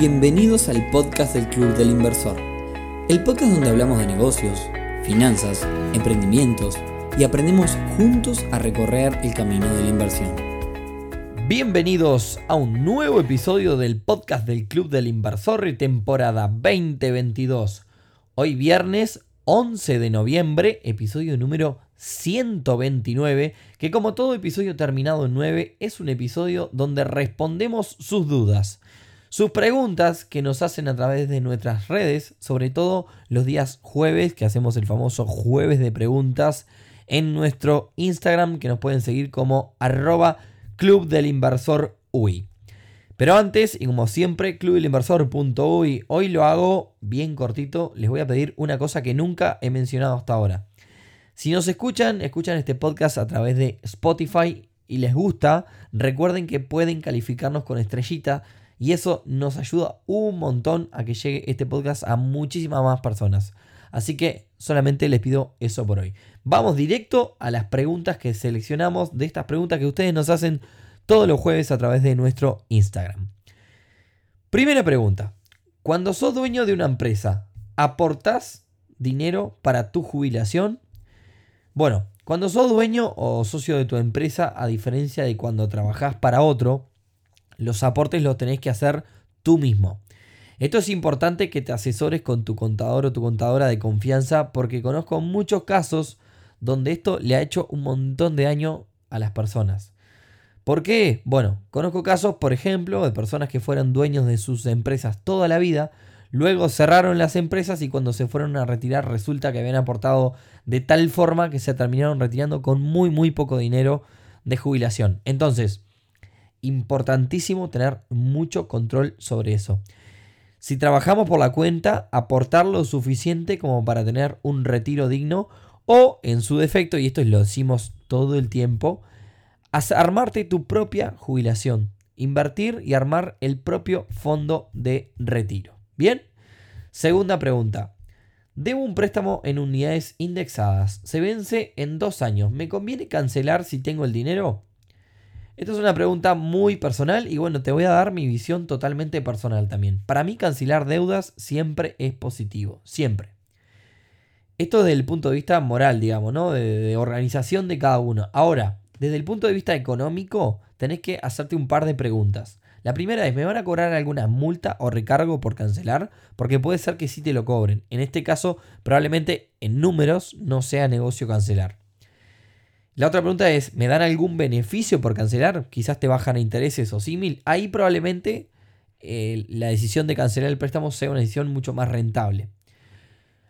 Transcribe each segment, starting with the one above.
Bienvenidos al podcast del Club del Inversor, el podcast donde hablamos de negocios, finanzas, emprendimientos y aprendemos juntos a recorrer el camino de la inversión. Bienvenidos a un nuevo episodio del podcast del Club del Inversor y temporada 2022. Hoy viernes 11 de noviembre, episodio número 129, que como todo episodio terminado en 9 es un episodio donde respondemos sus dudas sus preguntas que nos hacen a través de nuestras redes, sobre todo los días jueves, que hacemos el famoso jueves de preguntas en nuestro Instagram, que nos pueden seguir como arroba Club del Inversor UI. Pero antes, y como siempre, clubdelinversor.uy, hoy lo hago bien cortito, les voy a pedir una cosa que nunca he mencionado hasta ahora. Si nos escuchan, escuchan este podcast a través de Spotify y les gusta, recuerden que pueden calificarnos con estrellita y eso nos ayuda un montón a que llegue este podcast a muchísimas más personas. Así que solamente les pido eso por hoy. Vamos directo a las preguntas que seleccionamos de estas preguntas que ustedes nos hacen todos los jueves a través de nuestro Instagram. Primera pregunta. Cuando sos dueño de una empresa, ¿aportás dinero para tu jubilación? Bueno, cuando sos dueño o socio de tu empresa, a diferencia de cuando trabajás para otro, los aportes los tenés que hacer tú mismo. Esto es importante que te asesores con tu contador o tu contadora de confianza porque conozco muchos casos donde esto le ha hecho un montón de daño a las personas. ¿Por qué? Bueno, conozco casos, por ejemplo, de personas que fueron dueños de sus empresas toda la vida, luego cerraron las empresas y cuando se fueron a retirar resulta que habían aportado de tal forma que se terminaron retirando con muy muy poco dinero de jubilación. Entonces, importantísimo tener mucho control sobre eso. Si trabajamos por la cuenta, aportar lo suficiente como para tener un retiro digno o, en su defecto, y esto lo decimos todo el tiempo, armarte tu propia jubilación, invertir y armar el propio fondo de retiro. Bien, segunda pregunta. Debo un préstamo en unidades indexadas. Se vence en dos años. ¿Me conviene cancelar si tengo el dinero? Esta es una pregunta muy personal y bueno, te voy a dar mi visión totalmente personal también. Para mí cancelar deudas siempre es positivo, siempre. Esto desde el punto de vista moral, digamos, ¿no? De, organización de cada uno. Ahora, desde el punto de vista económico, tenés que hacerte un par de preguntas. La primera es, ¿me van a cobrar alguna multa o recargo por cancelar? Porque puede ser que sí te lo cobren. En este caso, probablemente en números no sea negocio cancelar. La otra pregunta es, ¿me dan algún beneficio por cancelar? Quizás te bajan intereses o símil. Ahí probablemente eh, la decisión de cancelar el préstamo sea una decisión mucho más rentable.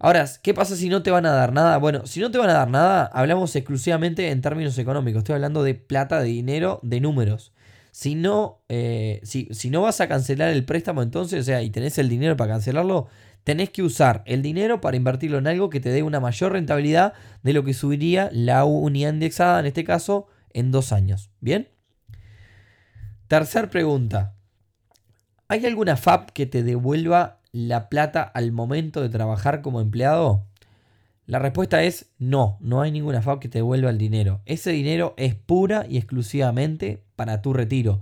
Ahora, ¿qué pasa si no te van a dar nada? Bueno, si no te van a dar nada, hablamos exclusivamente en términos económicos. Estoy hablando de plata, de dinero, de números. Si no, eh, si, si no vas a cancelar el préstamo entonces, o sea, y tenés el dinero para cancelarlo, tenés que usar el dinero para invertirlo en algo que te dé una mayor rentabilidad de lo que subiría la unidad indexada, en este caso, en dos años. ¿Bien? Tercer pregunta. ¿Hay alguna FAP que te devuelva la plata al momento de trabajar como empleado? La respuesta es no, no hay ninguna FAP que te devuelva el dinero. Ese dinero es pura y exclusivamente para tu retiro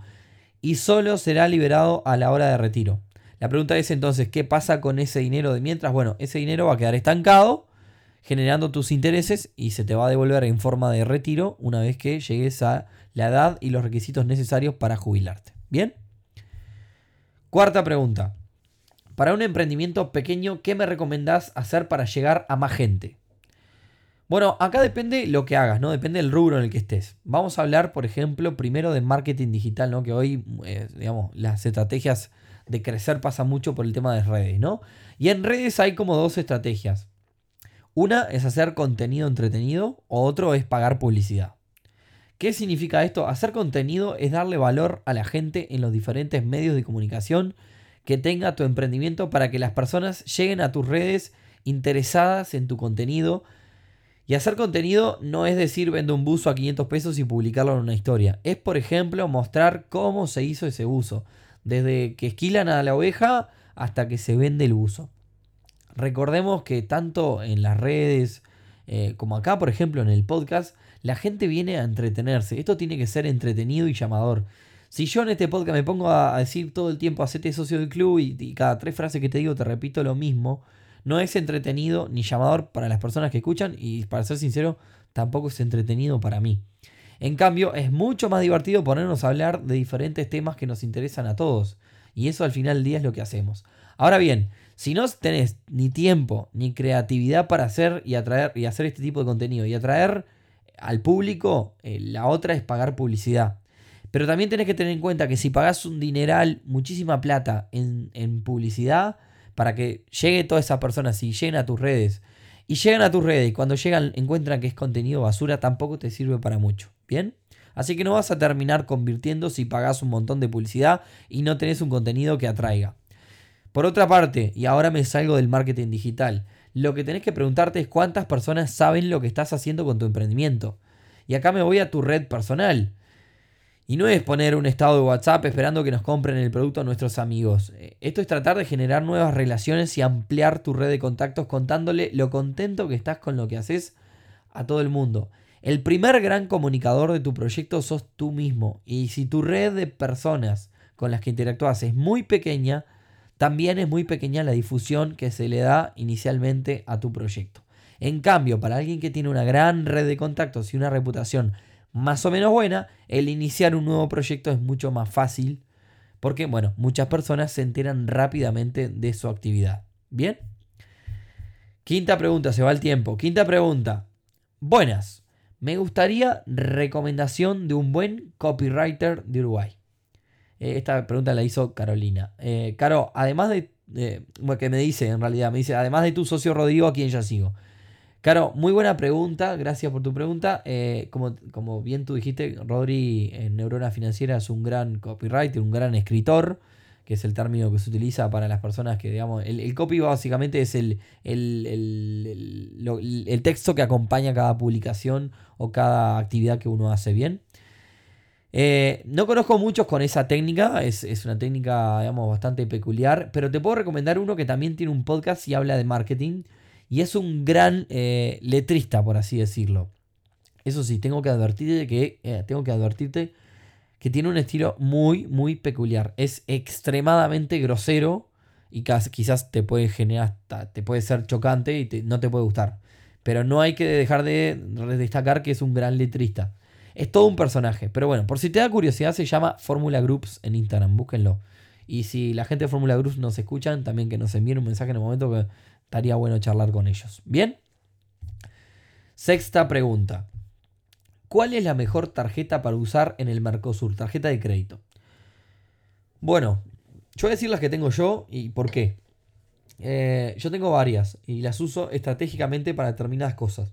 y solo será liberado a la hora de retiro. La pregunta es entonces, ¿qué pasa con ese dinero de mientras? Bueno, ese dinero va a quedar estancado, generando tus intereses y se te va a devolver en forma de retiro una vez que llegues a la edad y los requisitos necesarios para jubilarte. ¿Bien? Cuarta pregunta. Para un emprendimiento pequeño, ¿qué me recomendás hacer para llegar a más gente? Bueno, acá depende lo que hagas, ¿no? Depende del rubro en el que estés. Vamos a hablar, por ejemplo, primero de marketing digital, ¿no? Que hoy, eh, digamos, las estrategias de crecer pasa mucho por el tema de redes, ¿no? Y en redes hay como dos estrategias. Una es hacer contenido entretenido, otro es pagar publicidad. ¿Qué significa esto? Hacer contenido es darle valor a la gente en los diferentes medios de comunicación que tenga tu emprendimiento para que las personas lleguen a tus redes interesadas en tu contenido. Y hacer contenido no es decir vendo un buzo a 500 pesos y publicarlo en una historia. Es, por ejemplo, mostrar cómo se hizo ese buzo desde que esquilan a la oveja hasta que se vende el buzo. Recordemos que tanto en las redes eh, como acá, por ejemplo, en el podcast, la gente viene a entretenerse. Esto tiene que ser entretenido y llamador. Si yo en este podcast me pongo a decir todo el tiempo, hacete socio del club y, cada tres frases que te digo te repito lo mismo, no es entretenido ni llamador para las personas que escuchan y para ser sincero, tampoco es entretenido para mí. En cambio, es mucho más divertido ponernos a hablar de diferentes temas que nos interesan a todos. Y eso al final del día es lo que hacemos. Ahora bien, si no tenés ni tiempo ni creatividad para hacer y atraer y hacer este tipo de contenido y atraer al público, eh, la otra es pagar publicidad. Pero también tenés que tener en cuenta que si pagás un dineral, muchísima plata en, publicidad, para que llegue toda esa persona, si lleguen a tus redes, y llegan a tus redes y cuando llegan encuentran que es contenido basura, tampoco te sirve para mucho. Así que no vas a terminar convirtiendo si pagás un montón de publicidad y no tenés un contenido que atraiga. Por otra parte, y ahora me salgo del marketing digital, lo que tenés que preguntarte es cuántas personas saben lo que estás haciendo con tu emprendimiento. Y acá me voy a tu red personal. Y no es poner un estado de WhatsApp esperando que nos compren el producto a nuestros amigos. Eh, esto es tratar de generar nuevas relaciones y ampliar tu red de contactos contándole lo contento que estás con lo que haces a todo el mundo. El primer gran comunicador de tu proyecto sos tú mismo. Y si tu red de personas con las que interactúas es muy pequeña, también es muy pequeña la difusión que se le da inicialmente a tu proyecto. En cambio, para alguien que tiene una gran red de contactos y una reputación más o menos buena, el iniciar un nuevo proyecto es mucho más fácil porque, bueno, muchas personas se enteran rápidamente de su actividad. ¿Bien? Quinta pregunta, se va el tiempo. Quinta pregunta. Buenas. Me gustaría recomendación de un buen copywriter de Uruguay. Eh, esta pregunta la hizo Carolina. Eh, Caro, además de... bueno, que me dice en realidad, me dice, además de tu socio Rodrigo, a quien ya sigo. Claro, muy buena pregunta, gracias por tu pregunta. Eh, como, como, bien tú dijiste, Rodri en Neurona Financiera es un gran copywriter, un gran escritor, que es el término que se utiliza para las personas que, digamos, el, copy básicamente es el, el, texto que acompaña cada publicación o cada actividad que uno hace bien. Eh, no conozco muchos con esa técnica, es, es, una técnica, digamos, bastante peculiar, pero te puedo recomendar uno que también tiene un podcast y habla de marketing y es un gran eh, letrista, por así decirlo. Eso sí, tengo que advertirte que, eh, tengo que advertirte que tiene un estilo muy, muy peculiar. Es extremadamente grosero y quizás te puede generar, te puede ser chocante y no te puede gustar. Pero no hay que dejar de destacar que es un gran letrista. Es todo un personaje. Pero bueno, por si te da curiosidad, se llama Fórmula Groups en Instagram. Búsquenlo. Y si la gente de Fórmula Groups nos escuchan, también que nos envíen un mensaje en el momento que estaría bueno charlar con ellos. Bien. Sexta pregunta. ¿Cuál es la mejor tarjeta para usar en el Mercosur? Tarjeta de crédito. Bueno, yo voy a decir las que tengo yo y por qué. Eh, yo tengo varias y las uso estratégicamente para determinadas cosas.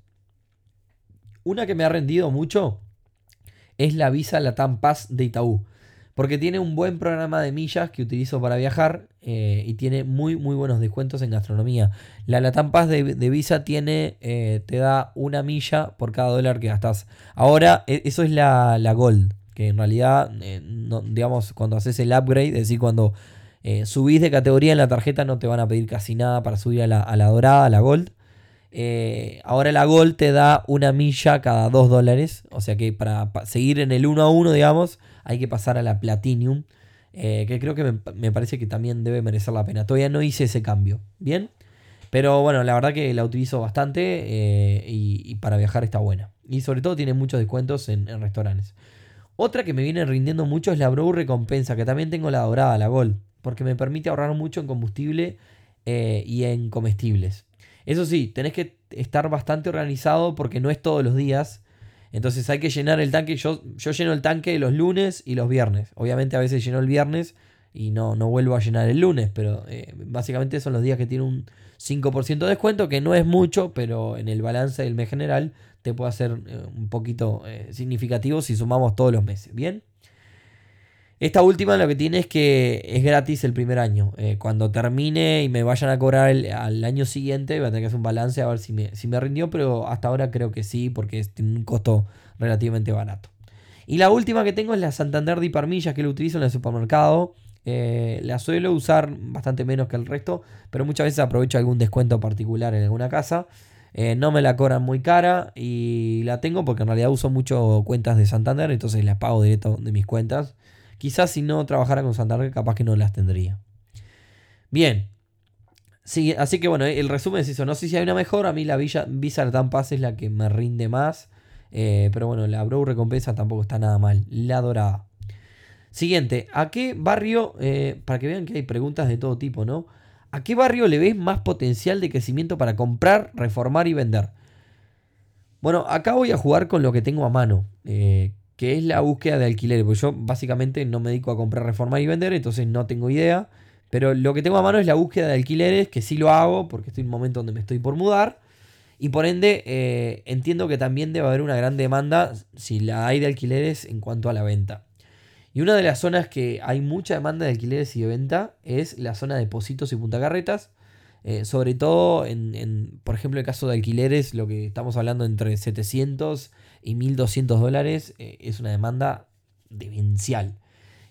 Una que me ha rendido mucho es la Visa Latam Pass de Itaú. Porque tiene un buen programa de millas que utilizo para viajar eh, y tiene muy muy buenos descuentos en gastronomía. La Latam de, Visa tiene, eh, te da una milla por cada dólar que gastas. Ahora, e, eso es la, Gold, que en realidad, eh, digamos, cuando haces el upgrade, es decir, cuando subís de categoría en la tarjeta no te van a pedir casi nada para subir a la, a la dorada, a la Gold. ahora la Gold te da una milla cada 2 dólares. O sea que para seguir en el 1 a 1, digamos, hay que pasar a la Platinum, eh, que creo que me, parece que también debe merecer la pena. Todavía no hice ese cambio, ¿bien? Pero bueno, la verdad que la utilizo bastante eh, y, para viajar está buena. Y sobre todo tiene muchos descuentos en, restaurantes. Otra que me viene rindiendo mucho es la Bro Recompensa, que también tengo la dorada, la Gold, porque me permite ahorrar mucho en combustible eh, y en comestibles. Eso sí, tenés que estar bastante organizado porque no es todos los días entonces hay que llenar el tanque. Yo, yo lleno el tanque los lunes y los viernes. Obviamente a veces lleno el viernes y no, no vuelvo a llenar el lunes, pero eh, básicamente son los días que tiene un 5% de descuento, que no es mucho, pero en el balance del mes general te puede hacer eh, un poquito eh, significativo si sumamos todos los meses. Bien. Esta última lo que tiene es que es gratis el primer año. Eh, cuando termine y me vayan a cobrar al año siguiente, voy a tener que hacer un balance a ver si me, si me rindió, pero hasta ahora creo que sí, porque tiene un costo relativamente barato. Y la última que tengo es la Santander de Hipermillas, que lo utilizo en el supermercado. Eh, la suelo usar bastante menos que el resto, pero muchas veces aprovecho algún descuento particular en alguna casa. Eh, no me la cobran muy cara y la tengo porque en realidad uso mucho cuentas de Santander, entonces las pago directo de mis cuentas Quizás si no trabajara con Santander, capaz que no las tendría. Bien. Sí, así que bueno, el resumen es eso. No sé si hay una mejor. A mí la Visa, Visa Pass es la que me rinde más. Eh, pero bueno, la Bro Recompensa tampoco está nada mal. La dorada. Siguiente, ¿a qué barrio, eh, para que vean que hay preguntas de todo tipo, ¿no? ¿A qué barrio le ves más potencial de crecimiento para comprar, reformar y vender? Bueno, acá voy a jugar con lo que tengo a mano, eh, que es la búsqueda de alquileres, porque yo básicamente no me dedico a comprar, reformar y vender, entonces no tengo idea. Pero lo que tengo a mano es la búsqueda de alquileres, que sí lo hago, porque estoy en un momento donde me estoy por mudar. Y por ende, eh, entiendo que también debe haber una gran demanda, si la hay de alquileres, en cuanto a la venta. Y una de las zonas que hay mucha demanda de alquileres y de venta es la zona de Positos y Punta Carretas. Eh, sobre todo en, por ejemplo, el caso de alquileres, lo que estamos hablando entre 700 y 1200 dólares eh, es una demanda demencial.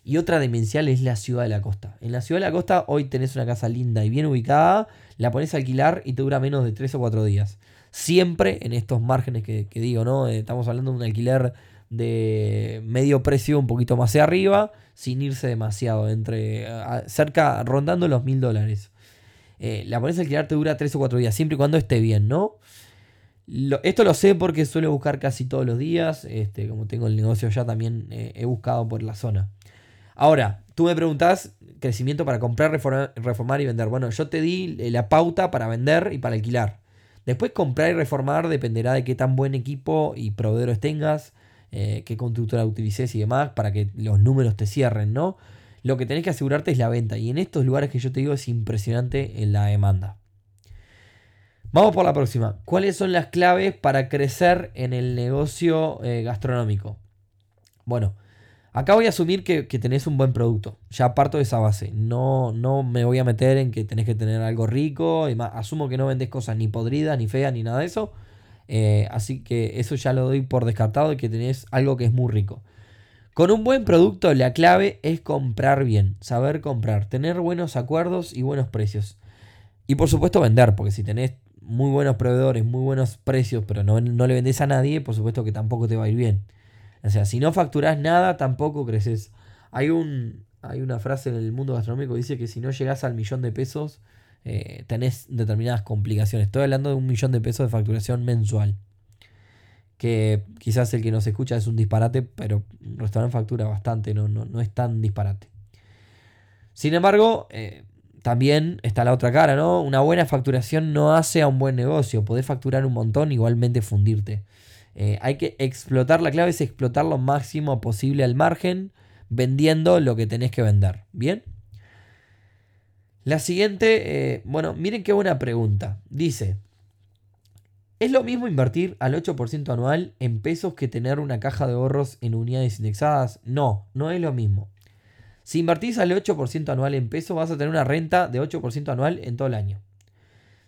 Y otra demencial es la ciudad de la costa. En la ciudad de la costa hoy tenés una casa linda y bien ubicada, la pones a alquilar y te dura menos de 3 o 4 días. Siempre en estos márgenes que, digo, ¿no? Eh, estamos hablando de un alquiler de medio precio un poquito más hacia arriba, sin irse demasiado, entre cerca, rondando los mil dólares. Eh, la pones a alquilar te dura 3 o 4 días, siempre y cuando esté bien, ¿no? Esto lo sé porque suelo buscar casi todos los días, este, como tengo el negocio ya también eh, he buscado por la zona. Ahora, tú me preguntás crecimiento para comprar, reformar y vender. Bueno, yo te di la pauta para vender y para alquilar. Después comprar y reformar dependerá de qué tan buen equipo y proveedores tengas, eh, qué constructora utilices y demás, para que los números te cierren, ¿no? Lo que tenés que asegurarte es la venta. Y en estos lugares que yo te digo es impresionante en la demanda. Vamos por la próxima. ¿Cuáles son las claves para crecer en el negocio eh, gastronómico? Bueno, acá voy a asumir que, tenés un buen producto. Ya parto de esa base. No, no me voy a meter en que tenés que tener algo rico. asumo que no vendes cosas ni podridas, ni feas, ni nada de eso. Eh, así que eso ya lo doy por descartado de que tenés algo que es muy rico. Con un buen producto la clave es comprar bien, saber comprar, tener buenos acuerdos y buenos precios. Y por supuesto vender, porque si tenés muy buenos proveedores, muy buenos precios, pero no, le vendés a nadie, por supuesto que tampoco te va a ir bien. O sea, si no facturás nada, tampoco creces. Hay, un, hay una frase en el mundo gastronómico que dice que si no llegás al millón de pesos, eh, tenés determinadas complicaciones. Estoy hablando de un millón de pesos de facturación mensual. Que quizás el que nos escucha es un disparate, pero un restaurante factura bastante, no, no, es tan disparate. Sin embargo, eh, también está la otra cara, ¿no? Una buena facturación no hace a un buen negocio. Podés facturar un montón, igualmente fundirte. Eh, hay que explotar, la clave es explotar lo máximo posible al margen, vendiendo lo que tenés que vender. ¿Bien? La siguiente, eh, bueno, miren qué buena pregunta. Dice, ¿es lo mismo invertir al 8% anual en pesos que tener una caja de ahorros en unidades indexadas? No, no es lo mismo. Si invertís al 8% anual en pesos, vas a tener una renta de 8% anual en todo el año.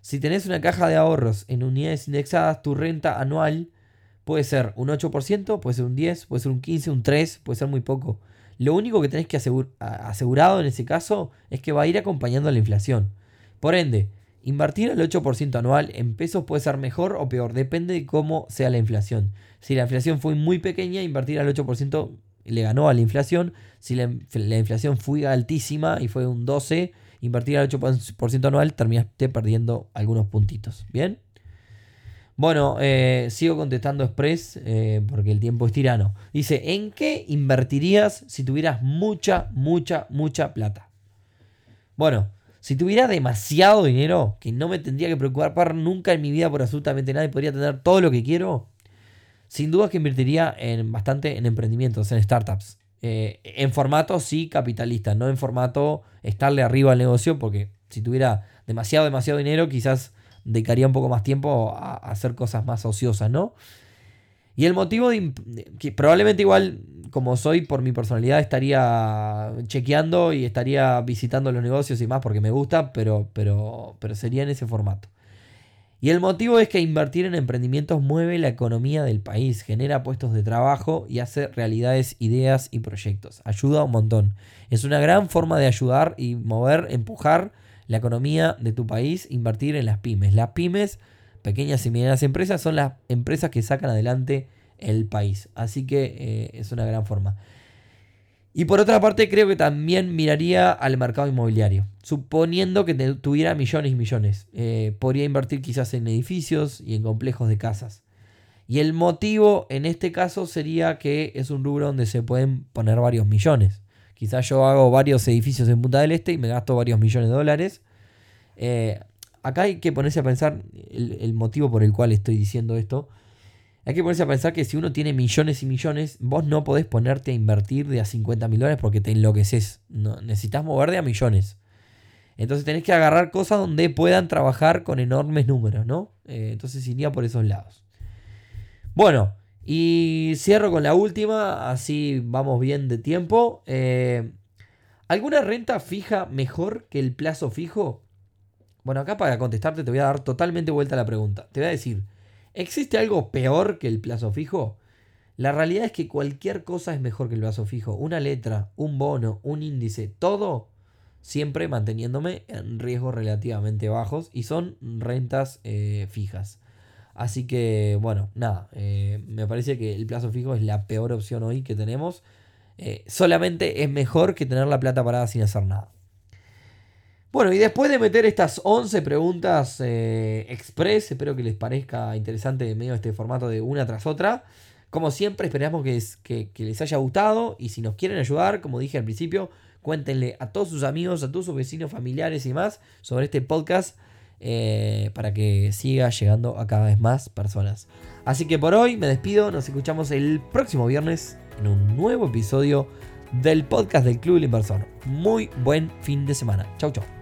Si tenés una caja de ahorros en unidades indexadas, tu renta anual puede ser un 8%, puede ser un 10, puede ser un 15, un 3, puede ser muy poco. Lo único que tenés que asegurado en ese caso es que va a ir acompañando la inflación. Por ende, invertir el 8% anual en pesos puede ser mejor o peor, depende de cómo sea la inflación. Si la inflación fue muy pequeña, invertir al 8% le ganó a la inflación. Si la, la inflación fue altísima y fue un 12, invertir al 8% anual terminaste perdiendo algunos puntitos. ¿Bien? Bueno, eh, sigo contestando Express eh, porque el tiempo es tirano. Dice, ¿en qué invertirías si tuvieras mucha, mucha, mucha plata? Bueno, si tuviera demasiado dinero, que no me tendría que preocupar nunca en mi vida por absolutamente nada y podría tener todo lo que quiero, sin duda que invertiría en, bastante en emprendimientos, en startups. Eh, en formato sí capitalista, no en formato estarle arriba al negocio, porque si tuviera demasiado, demasiado dinero, quizás dedicaría un poco más tiempo a, hacer cosas más ociosas, ¿no? Y el motivo de, que probablemente igual como soy por mi personalidad estaría chequeando y estaría visitando los negocios y más porque me gusta, pero, pero, pero sería en ese formato. Y el motivo es que invertir en emprendimientos mueve la economía del país, genera puestos de trabajo y hace realidades ideas y proyectos. Ayuda un montón. Es una gran forma de ayudar y mover, empujar la economía de tu país, invertir en las pymes. Las pymes, pequeñas y medianas empresas, son las empresas que sacan adelante el país. Así que eh, es una gran forma. Y por otra parte, creo que también miraría al mercado inmobiliario. Suponiendo que tuviera millones y millones. Eh, podría invertir quizás en edificios y en complejos de casas. Y el motivo en este caso sería que es un rubro donde se pueden poner varios millones. Quizás yo hago varios edificios en Punta del Este y me gasto varios millones de dólares. Eh, acá hay que ponerse a pensar el motivo por el cual estoy diciendo esto hay que ponerse a pensar que si uno tiene millones y millones, vos no podés ponerte a invertir de a 50 mil dólares porque te enloqueces. No, necesitas mover de a millones. Entonces tenés que agarrar cosas donde puedan trabajar con enormes números, ¿no? Eh, entonces iría por esos lados. Bueno, y cierro con la última, así vamos bien de tiempo. Eh, ¿Alguna renta fija mejor que el plazo fijo? Bueno, acá para contestarte te voy a dar totalmente vuelta a la pregunta. Te voy a decir, ¿Existe algo peor que el plazo fijo? La realidad es que cualquier cosa es mejor que el plazo fijo. Una letra, un bono, un índice, todo siempre manteniéndome en riesgos relativamente bajos y son rentas eh, fijas. Así que, bueno, nada, eh, me parece que el plazo fijo es la peor opción hoy que tenemos. Eh, solamente es mejor que tener la plata parada sin hacer nada. Bueno, y después de meter estas 11 preguntas eh, express, espero que les parezca interesante medio este formato de una tras otra. Como siempre, esperamos que, les haya gustado y si nos quieren ayudar, como dije al principio, cuéntenle a todos sus amigos, a todos sus vecinos, familiares y más sobre este podcast eh, para que siga llegando a cada vez más personas. Así que por hoy me despido, nos escuchamos el próximo viernes en un nuevo episodio del podcast del Club del Inversor. Muy buen fin de semana. Chau, chau.